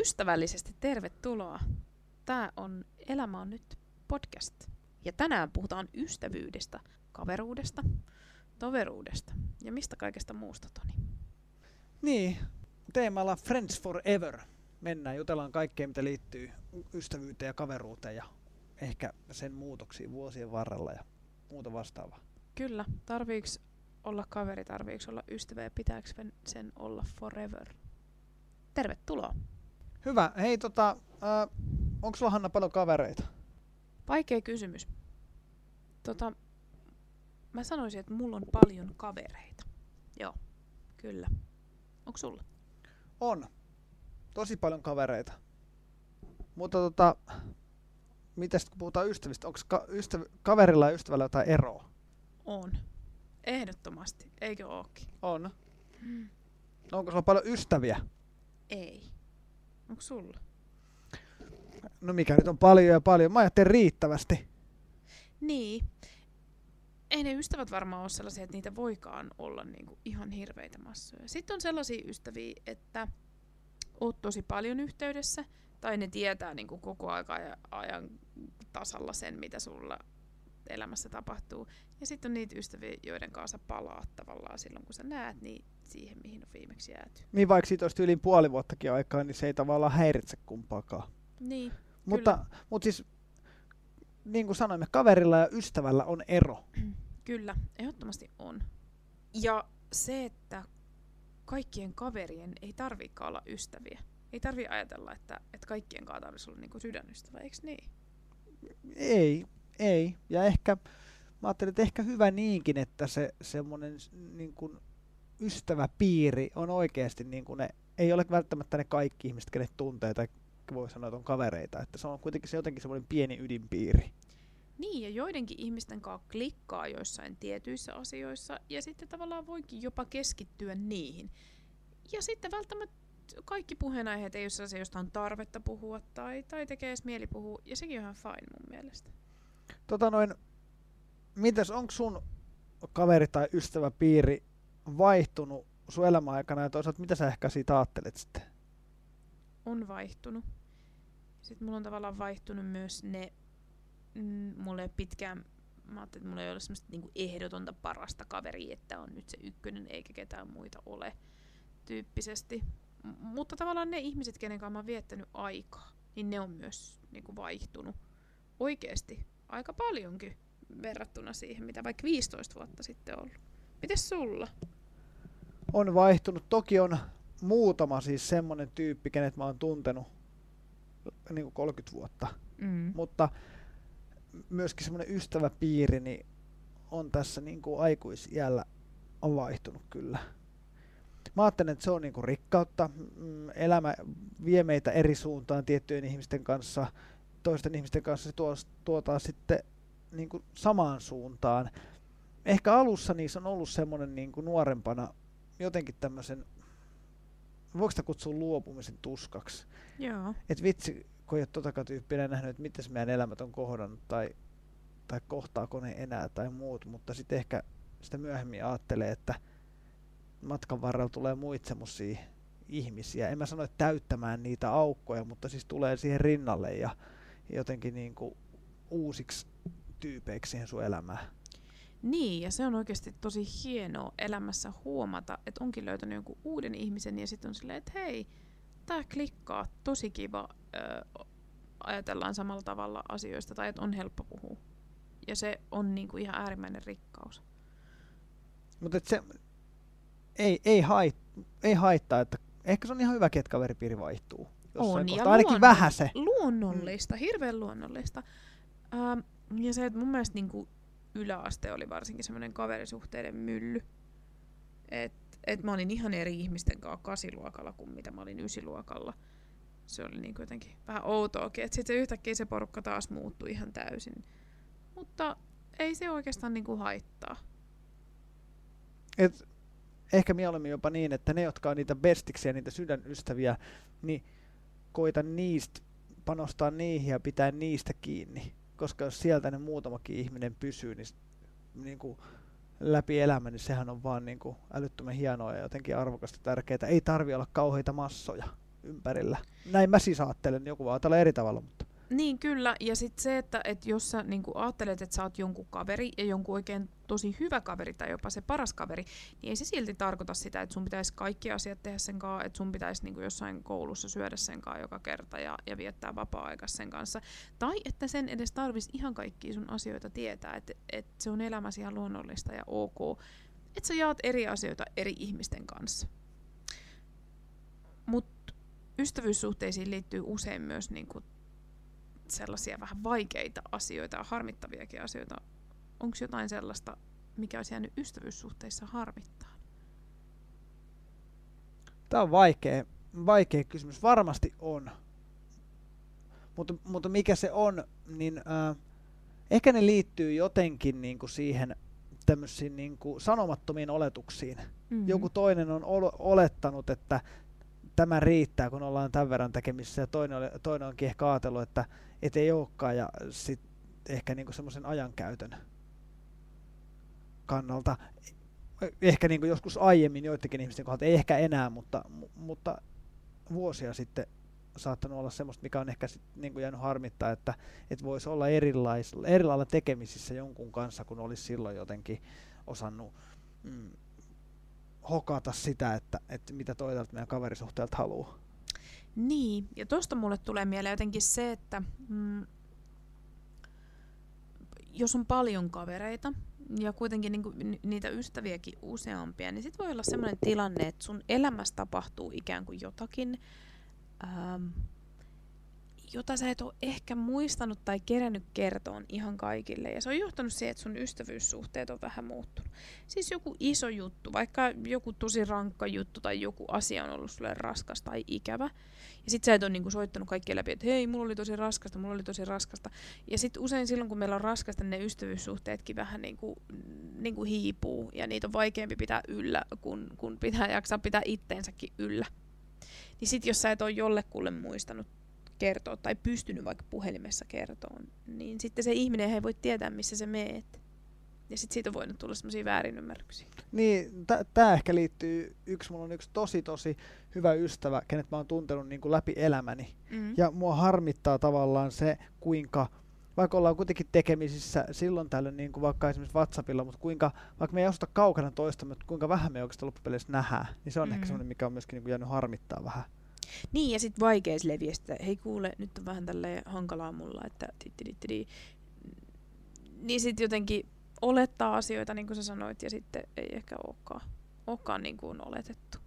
Ystävällisesti tervetuloa. Tämä on Elämä on nyt podcast. Ja tänään puhutaan ystävyydestä, kaveruudesta, toveruudesta ja mistä kaikesta muusta, Toni. Niin, teemalla Friends Forever. Mennään, jutellaan kaikkea, mitä liittyy ystävyyteen ja kaveruuteen ja ehkä sen muutoksiin vuosien varrella ja muuta vastaavaa. Kyllä, tarviiks olla kaveri, tarviiks olla ystävä ja pitääkö sen olla forever? Tervetuloa. Hyvä. Hei, tota, äh, onko sulla Hanna paljon kavereita? Vaikea kysymys. Tota, mä sanoisin, että mulla on paljon kavereita. Joo, kyllä. Onko sulla? On. Tosi paljon kavereita. Mutta tota, miten kun puhutaan ystävistä, onko ka- ystäv- kaverilla ja ystävällä jotain eroa? On. Ehdottomasti. Eikö ookin? On. No, onko sulla paljon ystäviä? Ei. Onko sulla? No mikä nyt on paljon ja paljon? Mä ajattelin riittävästi. Niin. Ei ne ystävät varmaan ole sellaisia, että niitä voikaan olla niinku ihan hirveitä massoja. Sitten on sellaisia ystäviä, että oot tosi paljon yhteydessä, tai ne tietää niinku koko aika ja ajan tasalla sen, mitä sulla elämässä tapahtuu. Ja sitten on niitä ystäviä, joiden kanssa palaa tavallaan silloin, kun sä näet, niin siihen, mihin on viimeksi jääty. Niin vaikka siitä olisi yli puoli vuottakin aikaa, niin se ei tavallaan häiritse kumpaakaan. Niin, Mutta, mutta siis, niin kuin sanoimme, kaverilla ja ystävällä on ero. Kyllä, ehdottomasti on. Ja se, että kaikkien kaverien ei tarviikaan olla ystäviä. Ei tarvi ajatella, että, että kaikkien kanssa tarvitsisi olla niin sydänystävä, eikö niin? Ei, ei. Ja ehkä, mä ajattelin, että ehkä hyvä niinkin, että se semmoinen niin kuin ystäväpiiri on oikeasti niin kuin ne, ei ole välttämättä ne kaikki ihmiset, kenet tuntee tai voi sanoa, että on kavereita. Että se on kuitenkin se jotenkin semmoinen pieni ydinpiiri. Niin, ja joidenkin ihmisten kanssa klikkaa joissain tietyissä asioissa, ja sitten tavallaan voikin jopa keskittyä niihin. Ja sitten välttämättä kaikki puheenaiheet ei ole sellaisia, joista on tarvetta puhua tai, tai tekee edes mieli puhua, ja sekin on ihan fine mun mielestä. Tota noin, mitäs, onko sun kaveri tai ystäväpiiri vaihtunut sun elämän aikana ja toisaalta mitä sä ehkä siitä ajattelet sitten? On vaihtunut. Sitten mulla on tavallaan vaihtunut myös ne, mm, ole pitkään, mä ajattelin, että mulla ei ole semmoista niinku ehdotonta parasta kaveria, että on nyt se ykkönen eikä ketään muita ole tyyppisesti. M- mutta tavallaan ne ihmiset, kenen kanssa mä oon viettänyt aikaa, niin ne on myös niinku vaihtunut oikeasti aika paljonkin verrattuna siihen, mitä vaikka 15 vuotta sitten ollut. Mites sulla? On vaihtunut. Toki on muutama siis semmonen tyyppi, kenet mä oon tuntenut niin kuin 30 vuotta. Mm. Mutta myöskin semmoinen ystäväpiiri niin on tässä niin kuin aikuisiällä on vaihtunut kyllä. Mä ajattelen, että se on niin kuin rikkautta. Mm, Elämä vie meitä eri suuntaan tiettyjen ihmisten kanssa. Toisten ihmisten kanssa se tuo, tuo taas sitten niin kuin samaan suuntaan. Ehkä alussa niissä on ollut semmoinen niin kuin nuorempana jotenkin tämmöisen, voiko sitä kutsua luopumisen tuskaksi? Joo. että vitsi, kun ei ole totakaan tyyppiä nähnyt, että miten meidän elämät on kohdannut tai, tai kohtaako ne enää tai muut, mutta sitten ehkä sitä myöhemmin ajattelee, että matkan varrella tulee muita semmosia ihmisiä. En mä sano, että täyttämään niitä aukkoja, mutta siis tulee siihen rinnalle ja jotenkin niin kuin uusiksi tyypeiksi siihen sun elämään. Niin, ja se on oikeasti tosi hienoa elämässä huomata, että onkin löytänyt jonkun uuden ihmisen ja sitten on silleen, että hei, tää klikkaa, tosi kiva, ö, ajatellaan samalla tavalla asioista tai että on helppo puhua. Ja se on niinku ihan äärimmäinen rikkaus. Mutta se ei, ei, hait, ei haittaa, että ehkä se on ihan hyväkin, että kaveripiiri vaihtuu. On, ja kohtaa. Ainakin vähän se. Luonnollista, hirveän luonnollista. Ähm, ja se, että mun mielestä niinku yläaste oli varsinkin semmoinen kaverisuhteiden mylly. Et, et mä olin ihan eri ihmisten kanssa kasiluokalla kuin mitä mä olin ysiluokalla. Se oli niinku jotenkin vähän outoakin, että sitten yhtäkkiä se porukka taas muuttui ihan täysin. Mutta ei se oikeastaan niinku haittaa. Et ehkä mieluummin jopa niin, että ne, jotka on niitä bestiksiä, niitä sydänystäviä, niin koita niistä panostaa niihin ja pitää niistä kiinni. Koska jos sieltä ne muutamakin ihminen pysyy, niin, niin kuin läpi elämän, niin sehän on vaan niin kuin älyttömän hienoa ja jotenkin arvokasta tärkeää. Ei tarvi olla kauheita massoja. ympärillä. Näin mä siis ajattelen, joku voi ajatella eri tavalla, mutta Niin kyllä, ja sitten se, että et jos sä niinku ajattelet, että sä oot jonkun kaveri ja jonkun oikein tosi hyvä kaveri tai jopa se paras kaveri, niin ei se silti tarkoita sitä, että sun pitäisi kaikki asiat tehdä sen kanssa, että sun pitäisi niinku jossain koulussa syödä sen kanssa joka kerta ja, ja viettää vapaa-aikaa sen kanssa. Tai että sen edes tarvis ihan kaikkia sun asioita tietää, että et se on elämäsi ihan luonnollista ja ok, että sä jaat eri asioita eri ihmisten kanssa. Mutta ystävyyssuhteisiin liittyy usein myös niinku sellaisia vähän vaikeita asioita ja harmittaviakin asioita. Onko jotain sellaista, mikä olisi jäänyt ystävyyssuhteissa harmittaa? Tämä on vaikea, vaikea kysymys. Varmasti on. Mutta, mutta mikä se on, niin äh, ehkä ne liittyy jotenkin niin kuin siihen tämmöisiin niin kuin sanomattomiin oletuksiin. Mm-hmm. Joku toinen on ol- olettanut, että tämä riittää, kun ollaan tämän verran tekemisissä, ja toinen, oli, toinen onkin ehkä ajatellut, että et ei olekaan, ja sitten ehkä niinku semmoisen ajankäytön kannalta, ehkä niinku joskus aiemmin joidenkin ihmisten kohdalta, ei ehkä enää, mutta, mutta vuosia sitten saattanut olla semmoista, mikä on ehkä sit niinku jäänyt harmittaa, että et voisi olla erilaisilla, erilailla tekemisissä jonkun kanssa, kun olisi silloin jotenkin osannut mm, hokata sitä, että, että mitä toiselta meidän kaverisuhteelta haluaa. Niin, ja tuosta mulle tulee mieleen jotenkin se, että mm, jos on paljon kavereita ja kuitenkin niinku niitä ystäviäkin useampia, niin sitten voi olla sellainen tilanne, että sun elämässä tapahtuu ikään kuin jotakin, ähm, jota sä et ole ehkä muistanut tai kerännyt kertoon ihan kaikille. Ja se on johtanut siihen, että sun ystävyyssuhteet on vähän muuttunut. Siis joku iso juttu, vaikka joku tosi rankka juttu tai joku asia on ollut sulle raskas tai ikävä. Ja sit sä et ole niinku soittanut kaikki läpi, että hei, mulla oli tosi raskasta, mulla oli tosi raskasta. Ja sit usein silloin, kun meillä on raskasta, ne ystävyyssuhteetkin vähän niinku, niinku hiipuu. Ja niitä on vaikeampi pitää yllä, kun, kun pitää jaksaa pitää itteensäkin yllä. Niin sit jos sä et ole jollekulle muistanut kertoa tai pystynyt vaikka puhelimessa kertoon, niin sitten se ihminen ei voi tietää, missä se meet. Ja sitten siitä on voinut tulla semmoisia väärinymmärryksiä. Niin, tämä ehkä liittyy, yksi, mulla on yksi tosi tosi hyvä ystävä, kenet mä oon tuntenut niin kuin läpi elämäni. Mm. Ja mua harmittaa tavallaan se, kuinka, vaikka ollaan kuitenkin tekemisissä silloin tällöin, niin kuin vaikka esimerkiksi WhatsAppilla, mutta kuinka, vaikka me ei asuta kaukana toista, mutta kuinka vähän me oikeastaan loppupeleissä nähdään, niin se on mm. ehkä semmoinen, mikä on myöskin niin kuin jäänyt harmittaa vähän. Niin, ja sitten vaikea sille viestiä, hei kuule, nyt on vähän tälleen hankalaa mulla, että tittirittiri. Niin sitten jotenkin olettaa asioita, niin kuin sä sanoit, ja sitten ei ehkä olekaan, olekaan niin kuin oletettu.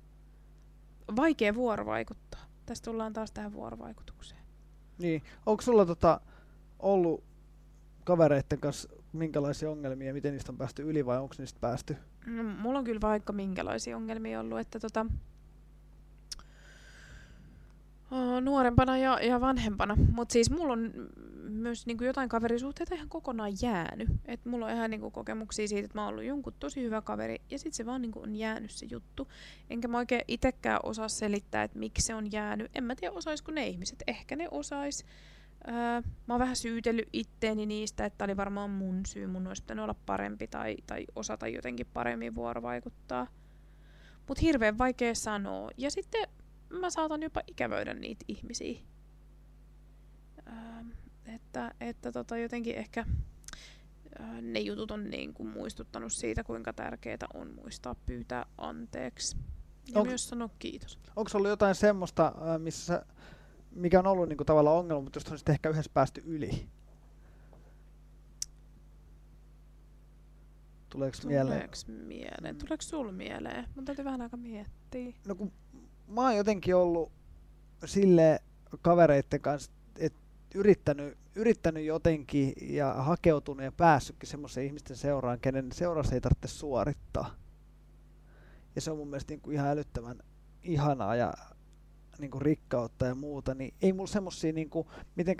Vaikea vuorovaikuttaa. Tästä tullaan taas tähän vuorovaikutukseen. Niin, onko sulla tota, ollut kavereiden kanssa minkälaisia ongelmia ja miten niistä on päästy yli vai onko niistä päästy? No, mulla on kyllä vaikka minkälaisia ongelmia ollut, että tota, nuorempana ja, ja vanhempana. Mutta siis mulla on myös niinku jotain kaverisuhteita ihan kokonaan jäänyt. Et mulla on ihan niinku kokemuksia siitä, että mä oon ollut jonkun tosi hyvä kaveri ja sitten se vaan niinku on jäänyt se juttu. Enkä mä oikein itekään osaa selittää, että miksi se on jäänyt. En mä tiedä osaisiko ne ihmiset. Ehkä ne osais. Öö, mä oon vähän syytellyt itteeni niistä, että oli varmaan mun syy. Mun olisi pitänyt olla parempi tai, tai osata jotenkin paremmin vuorovaikuttaa. Mutta hirveän vaikea sanoa. Ja sitten mä saatan jopa ikävöidä niitä ihmisiä. Ähm, että että tota, jotenkin ehkä äh, ne jutut on niin kuin muistuttanut siitä, kuinka tärkeää on muistaa pyytää anteeksi. Ja onks, myös sanoa kiitos. Onko ollut jotain semmoista, äh, missä, mikä on ollut niin kuin tavallaan ongelma, mutta josta on sitten ehkä yhdessä päästy yli? Tuleeko mieleen? Tuleeko mieleen? Tuleeko sulla mieleen? Mun täytyy vähän aika miettiä. No kun mä oon jotenkin ollut sille kavereitten kanssa, että yrittänyt, yrittänyt jotenkin ja hakeutunut ja päässytkin semmoisen ihmisten seuraan, kenen seurassa ei tarvitse suorittaa. Ja se on mun mielestä niin kuin ihan älyttömän ihanaa ja niin kuin rikkautta ja muuta, niin ei mulla semmosia niin kuin,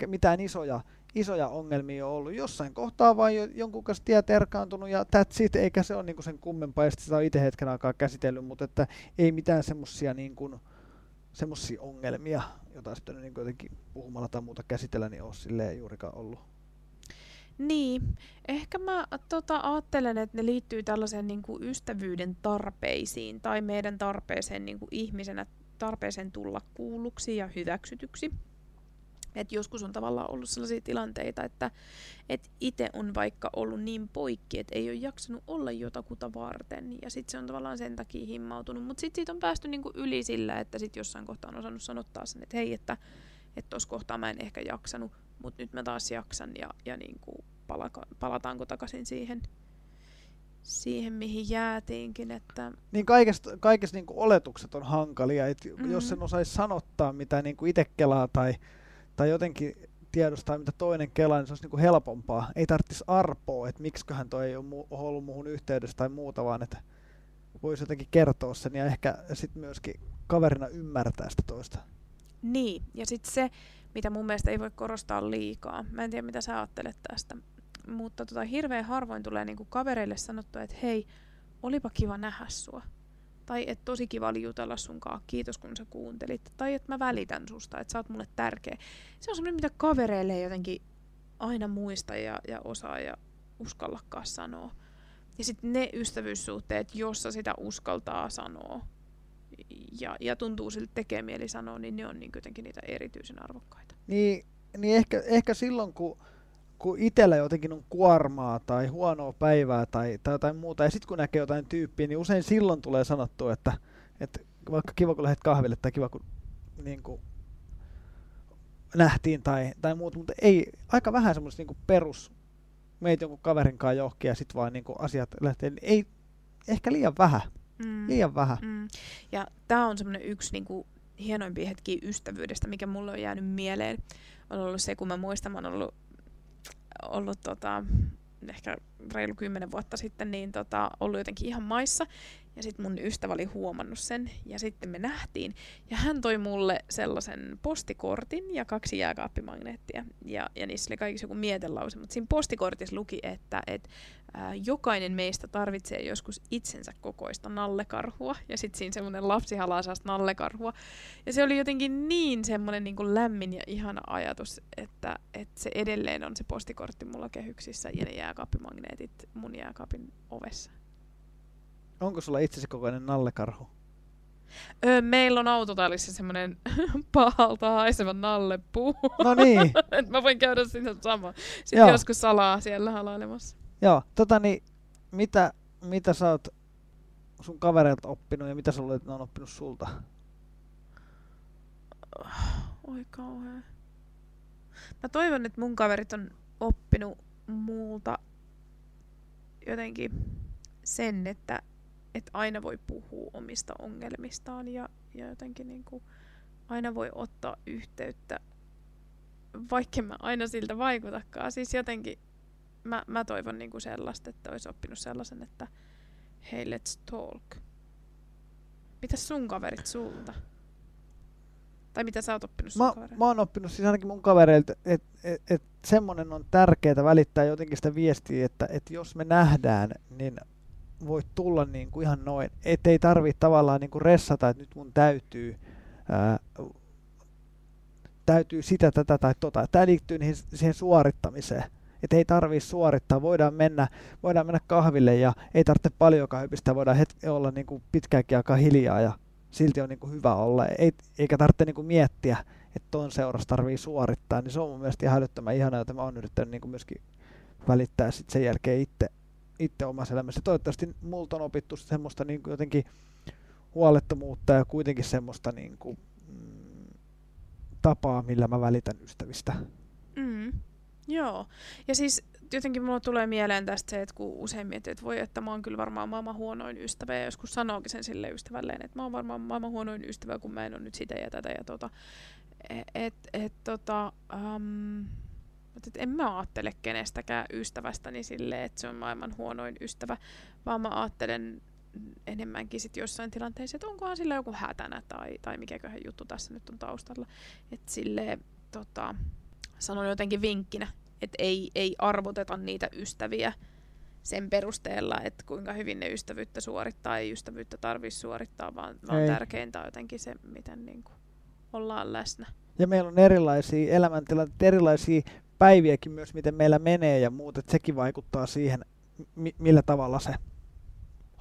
mitään isoja, isoja ongelmia ole ollut. Jossain kohtaa vaan jonkun kanssa tiet erkaantunut ja that's it, eikä se ole niin kuin sen kummempaa, ja sitä on itse hetken aikaa käsitellyt, mutta että ei mitään semmosia niin kuin, ongelmia, joita olisi pitänyt niin jotenkin puhumalla tai muuta käsitellä, niin ole silleen juurikaan ollut. Niin, ehkä mä tota, ajattelen, että ne liittyy tällaiseen niin kuin ystävyyden tarpeisiin tai meidän tarpeeseen niin kuin ihmisenä tarpeeseen tulla kuulluksi ja hyväksytyksi. Et joskus on tavallaan ollut sellaisia tilanteita, että et itse on vaikka ollut niin poikki, että ei ole jaksanut olla jotakuta varten. Ja sitten se on tavallaan sen takia himmautunut. Mutta sitten siitä on päästy niinku yli sillä, että sitten jossain kohtaa on osannut sanottaa sen, että hei, että tuossa kohtaa mä en ehkä jaksanut, mutta nyt mä taas jaksan ja, ja niinku palaka, palataanko takaisin siihen, siihen, mihin jäätiinkin. Että... Niin kaikesta, kaikesta niin oletukset on hankalia, että mm-hmm. jos sen osaisi sanottaa, mitä niin itse kelaa tai tai jotenkin tiedostaa, mitä toinen kelaa, niin se olisi niin kuin helpompaa. Ei tarvitsisi arpoa, että miksiköhän toi ei ole mu- ollut muuhun yhteydessä tai muuta, vaan että voisi jotenkin kertoa sen ja ehkä sitten myöskin kaverina ymmärtää sitä toista. Niin, ja sitten se, mitä mun mielestä ei voi korostaa liikaa. Mä en tiedä, mitä sä ajattelet tästä. Mutta tota, hirveän harvoin tulee niinku kavereille sanottua, että hei, olipa kiva nähdä sua. Tai että tosi kiva oli jutella sunkaan, kiitos kun sä kuuntelit. Tai että mä välitän susta, että sä oot mulle tärkeä. Se on semmoinen, mitä kavereille jotenkin aina muista ja, ja osaa ja uskallakaan sanoa. Ja sitten ne ystävyyssuhteet, jossa sitä uskaltaa sanoa ja, ja tuntuu sille tekee mieli sanoa, niin ne on niin jotenkin niitä erityisen arvokkaita. Niin, niin ehkä, ehkä silloin, kun kun itsellä jotenkin on kuormaa tai huonoa päivää tai, tai jotain muuta, ja sitten kun näkee jotain tyyppiä, niin usein silloin tulee sanottua, että, että vaikka kiva kun lähdet kahville tai kiva kun niin kuin, nähtiin tai, tai muuta, mutta ei, aika vähän semmoista niin perus, meitä jonkun kaverin kanssa johonkin ja sitten vaan niin kuin asiat lähtee, niin ei, ehkä liian vähän. Mm. Liian vähän. Mm. Ja tämä on semmoinen yksi niin kuin, hienoimpia hetkiä ystävyydestä, mikä mulle on jäänyt mieleen. On ollut se, kun mä muistan, mä oon ollut ollut tota, ehkä reilu kymmenen vuotta sitten niin tota, ollut jotenkin ihan maissa. Ja sitten mun ystävä oli huomannut sen ja sitten me nähtiin. Ja hän toi mulle sellaisen postikortin ja kaksi jääkaappimagneettia. Ja, ja niissä oli kaikissa joku mietelause. Mutta siinä postikortissa luki, että et, ää, jokainen meistä tarvitsee joskus itsensä kokoista nallekarhua. Ja sitten siinä semmoinen lapsi halaa nallekarhua. Ja se oli jotenkin niin semmoinen niin kuin lämmin ja ihana ajatus, että, että se edelleen on se postikortti mulla kehyksissä ja ne mun jääkaapin ovessa. Onko sulla itsesi kokoinen nallekarhu? Öö, meillä on autotallissa semmoinen pahalta haiseva nallepuu. No niin. Et mä voin käydä sinne sama. Sitten Joo. joskus salaa siellä halailemassa. Joo, tota niin, mitä, mitä sä oot sun kavereilta oppinut ja mitä sä luulet, ne on oppinut sulta? Oi kauhea. Mä toivon, että mun kaverit on oppinut multa jotenkin sen, että että aina voi puhua omista ongelmistaan ja, ja jotenkin niin kuin aina voi ottaa yhteyttä, vaikka mä aina siltä vaikutakaan. Siis jotenkin mä, mä toivon niin kuin sellaista, että olisi oppinut sellaisen, että hei, let's talk. Mitä sun kaverit sulta? Tai mitä sä oot oppinut sun mä, mä oon oppinut siis ainakin mun kavereilta, että et, et semmonen on tärkeää välittää jotenkin sitä viestiä, että et jos me nähdään, niin voit tulla niin kuin ihan noin, ettei tarvitse tavallaan niin kuin ressata, että nyt mun täytyy, ää, täytyy sitä, tätä tai tota. Tämä liittyy niihin, siihen suorittamiseen. Että ei tarvitse suorittaa, voidaan mennä, voidaan mennä kahville ja ei tarvitse paljonkaan hypistä, voidaan hetki olla niin kuin pitkäänkin aikaa hiljaa ja silti on niin kuin hyvä olla. Ei, eikä tarvitse niin kuin miettiä, että ton seurassa tarvii suorittaa, niin se on mun mielestä ihan älyttömän ihanaa, jota mä oon yrittänyt niin myöskin välittää sit sen jälkeen itse itse omassa elämässä. Toivottavasti multa on opittu semmoista niin kuin jotenkin huolettomuutta ja kuitenkin semmoista niin kuin, mm, tapaa, millä mä välitän ystävistä. Mm. Joo. Ja siis jotenkin mulla tulee mieleen tästä se, että kun usein miettii, että voi, että mä oon kyllä varmaan maailman huonoin ystävä, ja joskus sanookin sen sille ystävälleen, että mä oon varmaan maailman huonoin ystävä, kun mä en ole nyt sitä ja tätä ja tota. Et, et, et tota, um, mutta en mä ajattele kenestäkään ystävästäni silleen, että se on maailman huonoin ystävä, vaan mä ajattelen enemmänkin sit jossain tilanteissa, että onkohan sillä joku hätänä tai, tai mikäköhän juttu tässä nyt on taustalla. Että sille tota, sanon jotenkin vinkkinä, että ei, ei arvoteta niitä ystäviä sen perusteella, että kuinka hyvin ne ystävyyttä suorittaa, ei ystävyyttä tarvitse suorittaa, vaan, vaan tärkeintä on jotenkin se, miten niin kuin ollaan läsnä. Ja meillä on erilaisia elämäntilanteita, erilaisia päiviäkin myös, miten meillä menee ja muut, että sekin vaikuttaa siihen, mi- millä tavalla se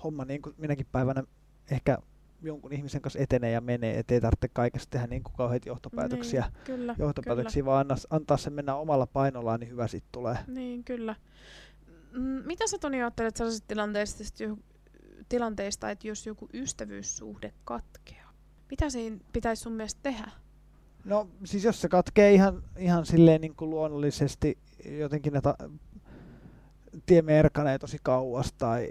homma niin kuin minäkin päivänä ehkä jonkun ihmisen kanssa etenee ja menee, ettei tarvitse kaikesta tehdä niin kuin kauheita johtopäätöksiä. Niin, kyllä, johtopäätöksiä, vaan anna, antaa sen mennä omalla painollaan, niin hyvä sitten tulee. Niin, kyllä. Mm, mitä sä Toni ajattelet sellaisista tilanteista, tilanteista, että jos joku ystävyyssuhde katkeaa? Mitä siinä pitäisi sun mielestä tehdä? No siis jos se katkee ihan, ihan silleen niin kuin luonnollisesti, jotenkin ne ta- tiemme erkanee tosi kauas tai,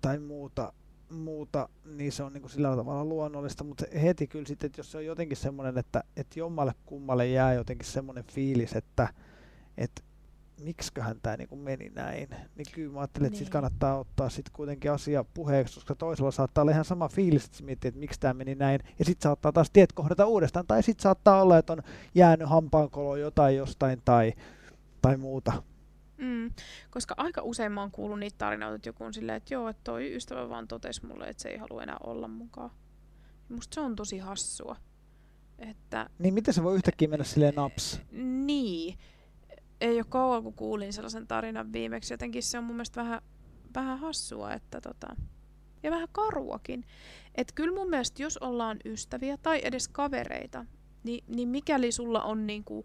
tai muuta, muuta, niin se on niin kuin sillä tavalla luonnollista, mutta heti kyllä sitten, että jos se on jotenkin semmoinen, että, että jommalle kummalle jää jotenkin semmoinen fiilis, että, että miksiköhän tämä niin kuin meni näin, niin kyllä mä ajattelin, että niin. sitten kannattaa ottaa sitten kuitenkin asia puheeksi, koska toisella saattaa olla ihan sama fiilis, että miettii, että miksi tämä meni näin, ja sitten saattaa taas tiet kohdata uudestaan, tai sitten saattaa olla, että on jäänyt hampaankolo jotain jostain tai, tai muuta. Mm, koska aika usein mä oon kuullut niitä tarinoita, että joku on silleen, että joo, että toi ystävä vaan totesi mulle, että se ei halua enää olla mukaan. Musta se on tosi hassua. Että, niin miten se voi yhtäkkiä mennä silleen naps? Niin. Ei ole kauan, kun kuulin sellaisen tarinan viimeksi. Jotenkin se on mun mielestä vähän, vähän hassua, että tota, ja vähän karuakin. Että kyllä mun mielestä, jos ollaan ystäviä tai edes kavereita, niin, niin mikäli sulla on niinku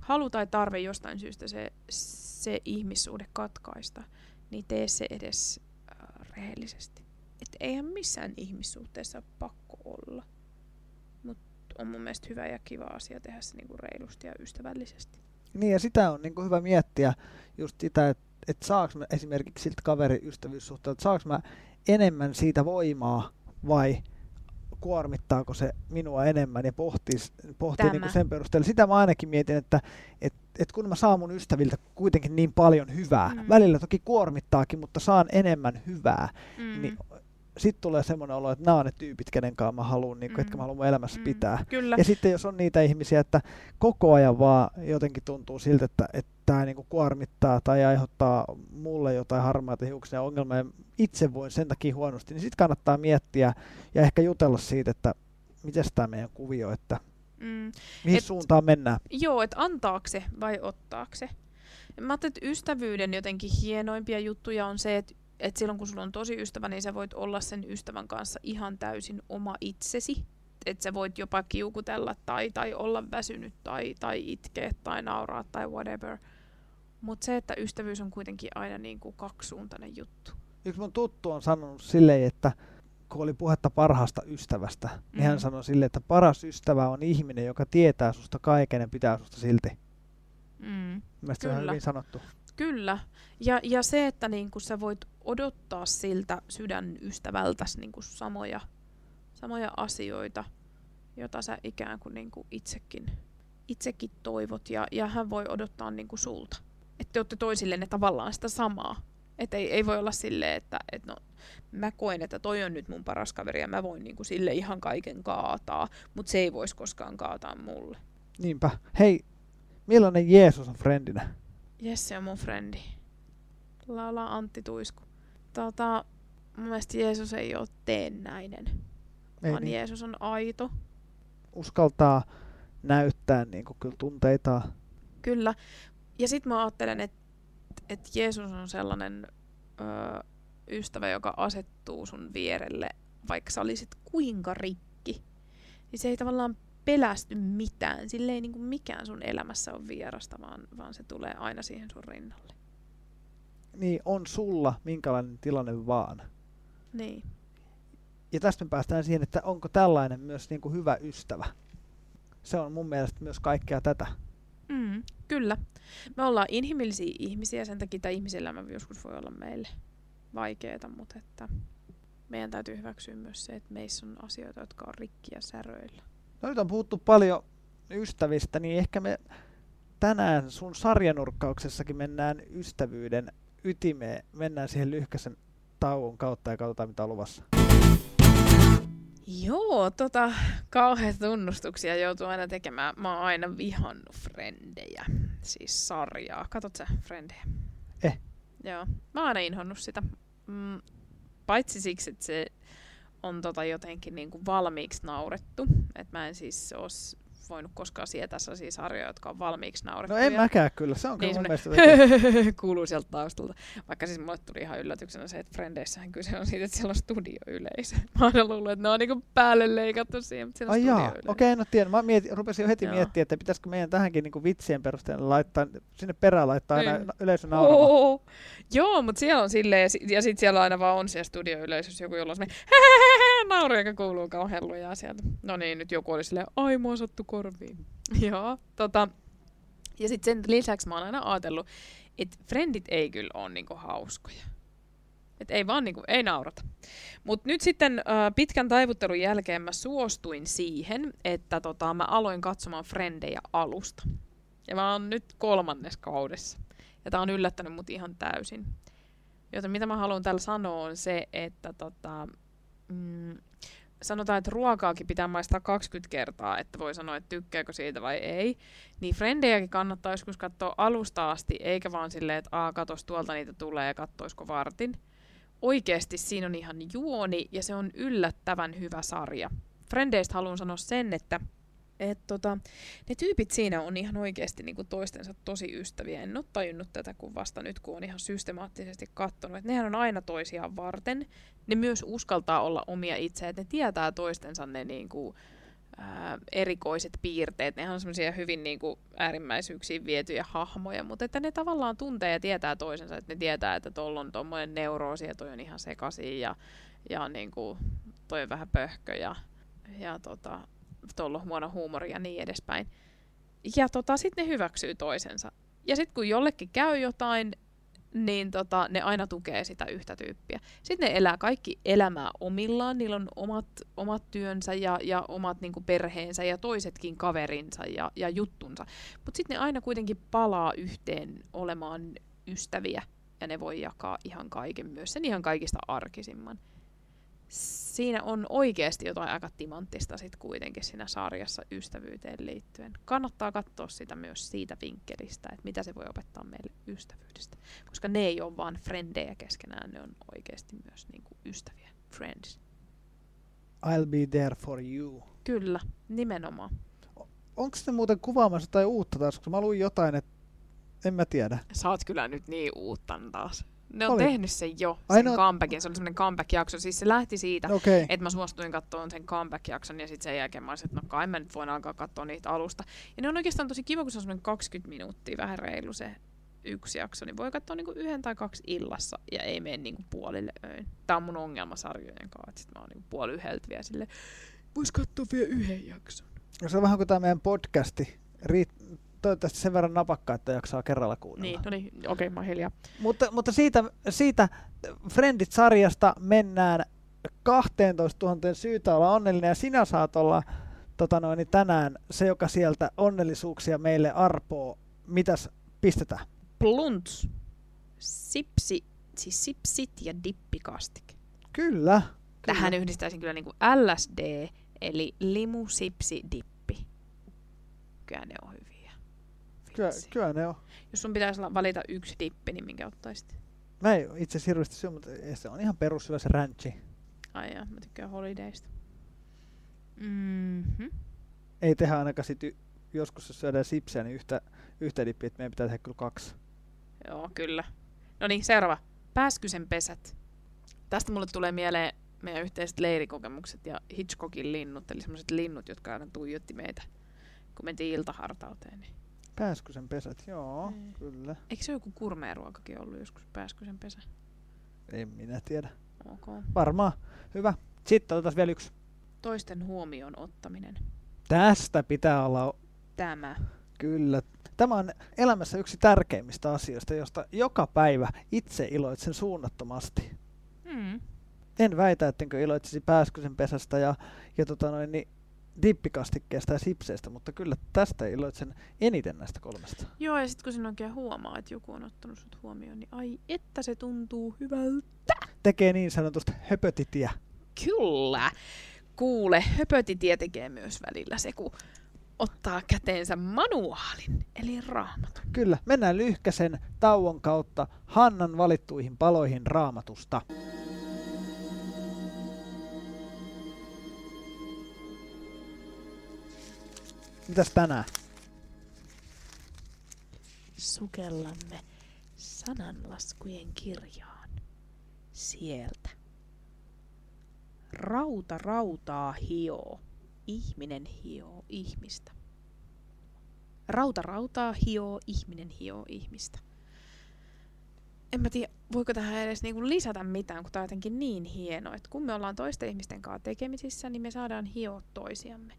halu tai tarve jostain syystä se, se ihmissuhde katkaista, niin tee se edes äh, rehellisesti. Että eihän missään ihmissuhteessa pakko olla. Mutta on mun mielestä hyvä ja kiva asia tehdä se niinku reilusti ja ystävällisesti. Niin ja sitä on niinku hyvä miettiä just sitä, että et saaks mä esimerkiksi siltä kaveriystävyyssuhteelta, saaks mä enemmän siitä voimaa vai kuormittaako se minua enemmän ja pohtii, pohtii niin sen perusteella. Sitä mä ainakin mietin, että et, et kun mä saan mun ystäviltä kuitenkin niin paljon hyvää, mm. välillä toki kuormittaakin, mutta saan enemmän hyvää, mm. niin sitten tulee semmoinen olo, että nämä on ne tyypit, kenen kanssa mä haluan, niin mm. etkä mä haluan mun elämässä mm. pitää. Kyllä. Ja sitten jos on niitä ihmisiä, että koko ajan vaan jotenkin tuntuu siltä, että, että tämä niin kuormittaa tai aiheuttaa mulle jotain harmaita hiuksia ongelmia, itse voin sen takia huonosti, niin sitten kannattaa miettiä ja ehkä jutella siitä, että miten tämä meidän kuvio, että mm. mihin et, suuntaan mennään. Joo, että antaako se vai ottaako se. Mä ajattelin, että ystävyyden jotenkin hienoimpia juttuja on se, että että silloin kun sulla on tosi ystävä, niin sä voit olla sen ystävän kanssa ihan täysin oma itsesi. Että sä voit jopa kiukutella tai, tai olla väsynyt tai, tai itkeä tai nauraa tai whatever. Mutta se, että ystävyys on kuitenkin aina niin kuin kaksisuuntainen juttu. Yksi mun tuttu on sanonut silleen, että kun oli puhetta parhaasta ystävästä, mm-hmm. niin hän mm. sanoi silleen, että paras ystävä on ihminen, joka tietää susta kaiken ja pitää susta silti. Mm. Mielestäni se on hyvin sanottu. Kyllä. Ja, ja se, että niin kuin sä voit odottaa siltä sydänystävältäsi niin kuin samoja, samoja asioita, jota sä ikään kuin, niin kuin itsekin, itsekin toivot, ja, ja hän voi odottaa niin kuin sulta. Että te olette toisillenne tavallaan sitä samaa. Että ei, ei voi olla silleen, että et no, mä koen, että toi on nyt mun paras kaveri ja mä voin niinku sille ihan kaiken kaataa, mutta se ei voisi koskaan kaataa mulle. Niinpä. Hei, millainen Jeesus on frendinä? Jesse on mun frendi. Laulaa Antti Tuisku. Tota, mun mielestä Jeesus ei ole teennäinen, ei vaan niin. Jeesus on aito. Uskaltaa näyttää niin kuin kyllä tunteita. Kyllä. Ja sitten mä ajattelen, että et Jeesus on sellainen ö, ystävä, joka asettuu sun vierelle, vaikka sä olisit kuinka rikki. Niin se ei tavallaan pelästy mitään. Sille ei niinku mikään sun elämässä ole vierasta, vaan, vaan se tulee aina siihen sun rinnalle. Niin, on sulla minkälainen tilanne vaan. Niin. Ja tästä me päästään siihen, että onko tällainen myös niinku hyvä ystävä. Se on mun mielestä myös kaikkea tätä. Mm, kyllä. Me ollaan inhimillisiä ihmisiä, sen takia tämä ihmiselämä joskus voi olla meille vaikeaa, mutta että meidän täytyy hyväksyä myös se, että meissä on asioita, jotka on rikki ja säröillä. No nyt on puhuttu paljon ystävistä, niin ehkä me tänään sun sarjanurkkauksessakin mennään ystävyyden ytimeen. Mennään siihen lyhkäisen tauon kautta ja katsotaan mitä on luvassa. Joo, tota, kauheita tunnustuksia joutuu aina tekemään. Mä oon aina vihannut Frendejä, siis sarjaa. Katot sä Frendejä? Eh. Joo, mä oon aina inhonnut sitä. Mm, paitsi siksi, että se on tota jotenkin niin kuin valmiiksi naurettu. Että mä en siis ole voinut koskaan sietää sellaisia sarjoja, jotka on valmiiksi No naurettavia. en mäkään kyllä, se on Niin kyllä mun mielestä kuuluu sieltä taustalta. Vaikka siis mulle tuli ihan yllätyksenä se, että Frendeissähän kyse on siitä, että siellä on studioyleisö. Mä oon luullut, että ne on niinku päälle leikattu siihen, mutta siellä on Ai studioyleisö. okei, okay, no tiedän. Mä mietin, rupesin jo heti Joo. miettimään, että pitäisikö meidän tähänkin niinku vitsien perusteella laittaa, sinne perään laittaa aina Niin. yleisö nauramaan. Oo. Joo, mutta siellä on silleen, ja, sit, ja sit siellä aina vaan on siellä studioyleisössä joku, jolla on nauru, joka kuuluu kauhean lujaa sieltä. No niin, nyt joku oli silleen, ai mua sattu korviin. Joo, tota. Ja sitten sen lisäksi mä oon aina ajatellut, että friendit ei kyllä ole niinku hauskoja. Et ei vaan niinku, ei naurata. Mutta nyt sitten äh, pitkän taivuttelun jälkeen mä suostuin siihen, että tota, mä aloin katsomaan Frendejä alusta. Ja mä oon nyt kolmannes kaudessa. Ja tää on yllättänyt mut ihan täysin. Joten mitä mä haluan tällä sanoa on se, että tota, mm, sanotaan, että ruokaakin pitää maistaa 20 kertaa, että voi sanoa, että tykkääkö siitä vai ei. Niin Frendejäkin kannattaa joskus katsoa alusta asti, eikä vaan silleen, että Aa, katos tuolta niitä tulee ja kattoisko vartin. Oikeesti siinä on ihan juoni ja se on yllättävän hyvä sarja. Frendeistä haluan sanoa sen, että et tota, ne tyypit siinä on ihan oikeasti niinku toistensa tosi ystäviä. En ole tajunnut tätä kun vasta nyt, kun on ihan systemaattisesti katsonut. Et nehän on aina toisiaan varten. Ne myös uskaltaa olla omia itse, että ne tietää toistensa ne niinku, ää, erikoiset piirteet. Nehän on semmoisia hyvin niinku, äärimmäisyyksiin vietyjä hahmoja, mutta että ne tavallaan tuntee ja tietää toisensa. Että ne tietää, että tuolla on tuommoinen neuroosi ja toi on ihan sekaisin ja, ja niinku, toi on vähän pöhkö ja, ja tota, on huono huumori ja niin edespäin. Ja tota, sitten ne hyväksyy toisensa. Ja sitten kun jollekin käy jotain, niin tota, ne aina tukee sitä yhtä tyyppiä. Sitten ne elää kaikki elämää omillaan, niillä on omat, omat työnsä ja, ja omat niinku, perheensä ja toisetkin kaverinsa ja, ja juttunsa. Mutta sitten ne aina kuitenkin palaa yhteen olemaan ystäviä ja ne voi jakaa ihan kaiken, myös sen ihan kaikista arkisimman siinä on oikeasti jotain aika timanttista sit kuitenkin siinä sarjassa ystävyyteen liittyen. Kannattaa katsoa sitä myös siitä vinkkelistä, että mitä se voi opettaa meille ystävyydestä. Koska ne ei ole vaan frendejä keskenään, ne on oikeasti myös niinku ystäviä. Friends. I'll be there for you. Kyllä, nimenomaan. Onko se muuten kuvaamassa jotain uutta taas? Koska mä luin jotain, että en mä tiedä. Oot kyllä nyt niin uuttan taas. Ne on Oli. tehnyt sen jo, sen no- comebackin. Se oli semmoinen comeback-jakso. Siis se lähti siitä, Okei. Okay. että mä suostuin katsomaan sen comeback-jakson ja sitten sen jälkeen mä olisin, että no kai mä nyt voin alkaa katsoa niitä alusta. Ja ne on oikeastaan tosi kiva, kun se on semmoinen 20 minuuttia, vähän reilu se yksi jakso, niin voi katsoa niinku yhden tai kaksi illassa ja ei mene niinku puolille öin. Tää on mun ongelma sarjojen kanssa, että sit mä oon niinku puoli yhdeltä vielä silleen, vois katsoa vielä yhden jakson. Se on vähän kuin tämä meidän podcasti. Riit, toivottavasti sen verran napakka, että jaksaa kerralla kuunnella. Niin, no niin, okei, okay, mä hiljaa. Mutta, mutta siitä, siitä Friendit-sarjasta mennään 12 000 syytä olla onnellinen ja sinä saat olla tota noin, niin tänään se, joka sieltä onnellisuuksia meille arpoo. Mitäs pistetään? Plunts. Sipsi, siis sipsit ja dippikastike. Kyllä. Tähän kyllä. yhdistäisin kyllä niinku LSD, eli limu, sipsi, dippi. Kyllä ne on hyviä. Kyllä, Vitsi. kyllä ne on. Jos sun pitäisi valita yksi dippi, niin minkä ottaisit? Mä oo itse asiassa hirveästi syö, mutta se on ihan perushyvä se ranchi. Ai jaa, mä tykkään holidaysta. Mhm. Ei tehdä ainakaan sit y- joskus, jos syödään sipsiä, niin yhtä, yhtä dippiä, että meidän pitää tehdä kyllä kaksi. Joo, kyllä. No niin, seuraava. Pääskysen pesät. Tästä mulle tulee mieleen meidän yhteiset leirikokemukset ja Hitchcockin linnut, eli semmoiset linnut, jotka aina tuijotti meitä, kun mentiin iltahartauteen. Niin. Pääskysen pesät, joo, Niin. kyllä. Eikö se joku kurmeeruokakin ollut joskus pääskysen pesä? En minä tiedä. Ok. Varmaan. Hyvä. Sitten otetaan vielä yksi. Toisten huomioon ottaminen. Tästä pitää olla Tämä. kyllä. Tämä on elämässä yksi tärkeimmistä asioista, josta joka päivä itse iloitsen suunnattomasti. Mm. En väitä, ettenkö iloitsisi pääskysen pesästä ja, ja tota noin, niin dippikastikkeesta ja sipseistä, mutta kyllä tästä iloitsen eniten näistä kolmesta. Joo, ja sitten kun sinä oikein huomaa, että joku on ottanut sut huomioon, niin ai, että se tuntuu hyvältä. Tekee niin sanotusta höpötitiä. Kyllä. Kuule, höpötitie tekee myös välillä se, kun ottaa käteensä manuaalin, eli raamatun. Kyllä, mennään lyhkäsen tauon kautta Hannan valittuihin paloihin raamatusta. Mitäs tänään? Sukellamme sananlaskujen kirjaan. Sieltä. Rauta rautaa hioo. Ihminen hioo ihmistä. Rauta rautaa hioo, ihminen hioo ihmistä. En mä tiedä, voiko tähän edes niinku lisätä mitään, kun tämä on jotenkin niin hieno, että kun me ollaan toisten ihmisten kanssa tekemisissä, niin me saadaan hioa toisiamme.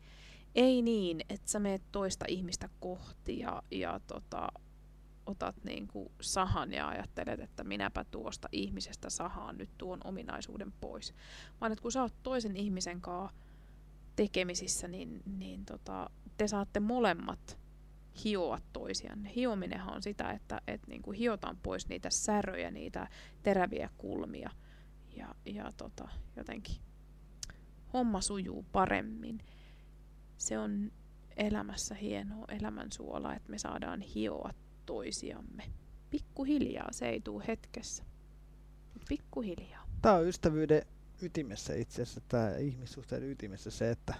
Ei niin, että sä meet toista ihmistä kohti ja, ja tota, otat niinku sahan ja ajattelet, että minäpä tuosta ihmisestä sahaan nyt tuon ominaisuuden pois. Vaan että kun sä oot toisen ihmisen kanssa tekemisissä, niin, niin tota, te saatte molemmat hioa toisianne. Hiominenhan on sitä, että et niinku hiotaan pois niitä säröjä, niitä teräviä kulmia ja, ja tota, jotenkin homma sujuu paremmin. Se on elämässä hienoa elämän suola, että me saadaan hioa toisiamme. Pikkuhiljaa, se ei tule hetkessä. Pikkuhiljaa. Tämä on ystävyyden ytimessä itse asiassa, tämä ihmissuhteen ytimessä se, että,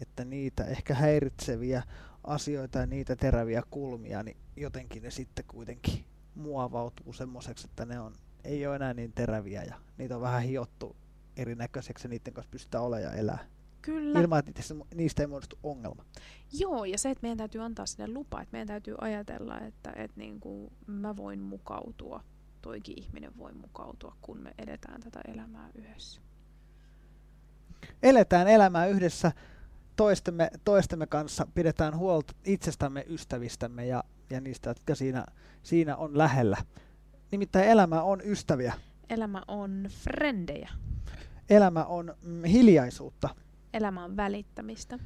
että niitä ehkä häiritseviä asioita ja niitä teräviä kulmia, niin jotenkin ne sitten kuitenkin muovautuu semmoiseksi, että ne on, ei ole enää niin teräviä ja niitä on vähän hiottu erinäköiseksi ja niiden kanssa pystytään olemaan ja elää. Kyllä. Ilman, että niistä ei muodostu ongelma. Joo, ja se, että meidän täytyy antaa sinne lupa, että meidän täytyy ajatella, että, että niin kuin mä voin mukautua, toikin ihminen voi mukautua, kun me edetään tätä elämää yhdessä. Eletään elämää yhdessä toistemme, toistemme kanssa, pidetään huolta itsestämme, ystävistämme ja, ja niistä, jotka siinä, siinä on lähellä. Nimittäin elämä on ystäviä. Elämä on frendejä. Elämä on mm, hiljaisuutta. Elämä on välittämistä.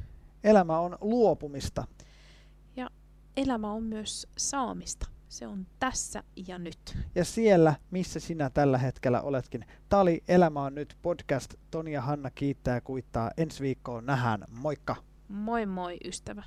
Elämä on luopumista. Ja elämä on myös saamista. Se on tässä ja nyt. Ja siellä, missä sinä tällä hetkellä oletkin. Tämä oli Elämä on nyt podcast. Toni ja Hanna kiittää ja kuittaa. Ensi viikkoon nähdään. Moikka! Moi moi ystävä!